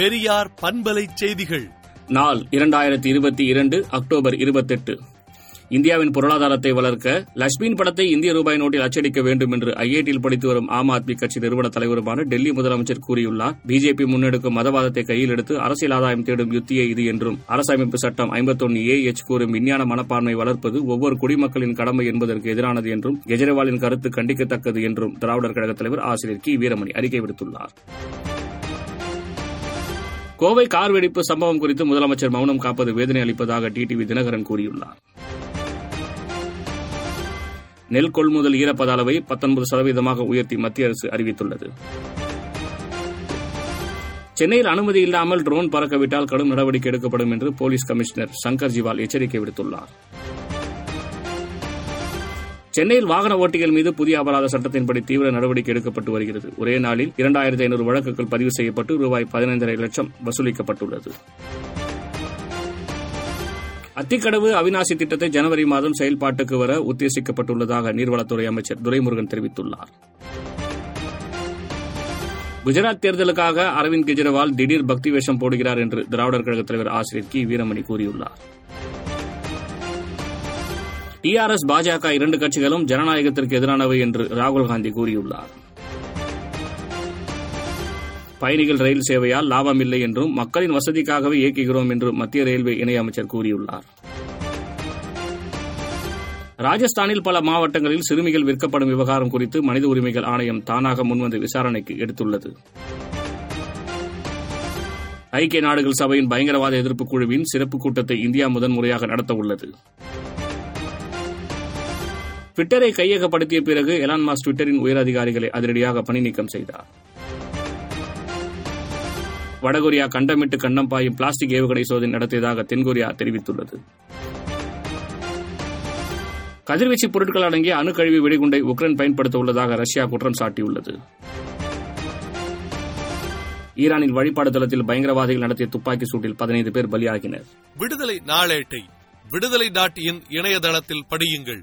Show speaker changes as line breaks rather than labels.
பெரியார் பண்பலை செய்திகள்.
நாள் இரண்டாயிரத்தி இருபத்தி இரண்டு அக்டோபர் இருபத்தெட்டு. இந்தியாவின் பொருளாதாரத்தை வளர்க்க லட்சுமியின் படத்தை இந்திய ரூபாய் நோட்டில் அச்சடிக்க வேண்டும் என்று ஐஐடியில் படித்து வரும் ஆம் ஆத்மி கட்சி நிறுவன தலைவருமான டெல்லி முதலமைச்சர் கூறியுள்ளார். பிஜேபி முன்னெடுக்கும் மதவாதத்தை கையில் எடுத்து அரசியல் ஆதாயம் தேடும் யுத்தியே இது என்றும் அரசமைப்பு சட்டம் ஐம்பத்தொன்னு ஏ எச் கூறும் விஞ்ஞான மனப்பான்மை வளர்ப்பது ஒவ்வொரு குடிமக்களின் கடமை என்பதற்கு எதிரானது என்றும் கெஜ்ரிவாலின் கருத்து கண்டிக்கத்தக்கது என்றும் திராவிடர் கழக தலைவர் ஆசிரியர் கி வீரமணி அறிக்கை விடுத்துள்ளார். கோவை கார் வெடிப்பு சம்பவம் குறித்து முதலமைச்சர் மௌனம் காப்பது வேதனை அளிப்பதாக டிடிவி தினகரன் கூறியுள்ளார். நெல் கொள்முதல் ஈரப்பத அளவை பத்தொன்பது சதவீதமாக உயர்த்தி மத்திய அரசு அறிவித்துள்ளது. சென்னையில் அனுமதி இல்லாமல் ட்ரோன் பறக்கவிட்டால் கடும் நடவடிக்கை எடுக்கப்படும் என்று போலீஸ் கமிஷனர் சங்கர் ஜிவால் எச்சரிக்கை விடுத்துள்ளார். சென்னையில் வாகன ஓட்டிகள் மீது புதிய அபராத சட்டத்தின்படி தீவிர நடவடிக்கை எடுக்கப்பட்டு வருகிறது. ஒரே நாளில் இரண்டாயிரத்தி ஐநூறு வழக்குகள் பதிவு செய்யப்பட்டு ரூபாய் பதினைந்தரை லட்சம் வசூலிக்கப்பட்டுள்ளது. அத்திக்கடவு அவிநாசி திட்டத்தை ஜனவரி மாதம் செயல்பாட்டுக்கு வர உத்தேசிக்கப்பட்டுள்ளதாக நீர்வளத்துறை அமைச்சர் துரைமுருகன் தெரிவித்துள்ளார். குஜராத் தேர்தலுக்காக அரவிந்த் கெஜ்ரிவால் திடீர் பக்தி வேஷம் போடுகிறார் என்று திராவிடர் கழகத் தலைவர் ஆசிரியர் கி வீரமணி கூறியுள்ளார். டிஆர்எஸ் பாஜக இரண்டு கட்சிகளும் ஜனநாயகத்திற்கு எதிரானவை என்று ராகுல் காந்தி கூறியுள்ளார். பயணிகள் ரயில் சேவையால் லாபம் இல்லை என்றும் மக்களின் வசதிக்காகவே இயக்குகிறோம் என்று மத்திய ரயில்வே இணையமைச்சர் கூறியுள்ளார். ராஜஸ்தானில் பல மாவட்டங்களில் சிறுமிகள் விற்கப்படும் விவகாரம் குறித்து மனித உரிமைகள் ஆணையம் தானாக முன்வந்து விசாரணைக்கு எடுத்துள்ளது. ஐக்கிய நாடுகள் சபையின் பயங்கரவாத எதிர்ப்பு குழுவின் சிறப்பு கூட்டத்தை இந்தியா முதன்முறையாக நடத்தவுள்ளது. ட்விட்டரை கையகப்படுத்திய பிறகு எலான் மாஸ் ட்விட்டரின் உயர் அதிகாரிகளை அதிரடியாக பணி நீக்கம் செய்தார். வடகொரியா கண்டமிட்டு கண்டம் பாயும் பிளாஸ்டிக் ஏவுகணை சோதனை நடத்தியதாக தென்கொரியா தெரிவித்துள்ளது. கதிர்வீச்சு பொருட்கள் அடங்கிய அணுக்கழிவு வெடிகுண்டை உக்ரைன் பயன்படுத்த உள்ளதாக ரஷ்யா குற்றம் சாட்டியுள்ளது. ஈரானின் வழிபாடு தளத்தில் பயங்கரவாதிகள் நடத்திய துப்பாக்கி சூட்டில் பதினைந்து பேர் பலியாகினர்.
விடுதலை நாளேட்டை விடுதலை டாட் இன் இணையதளத்தில் படியுங்கள்.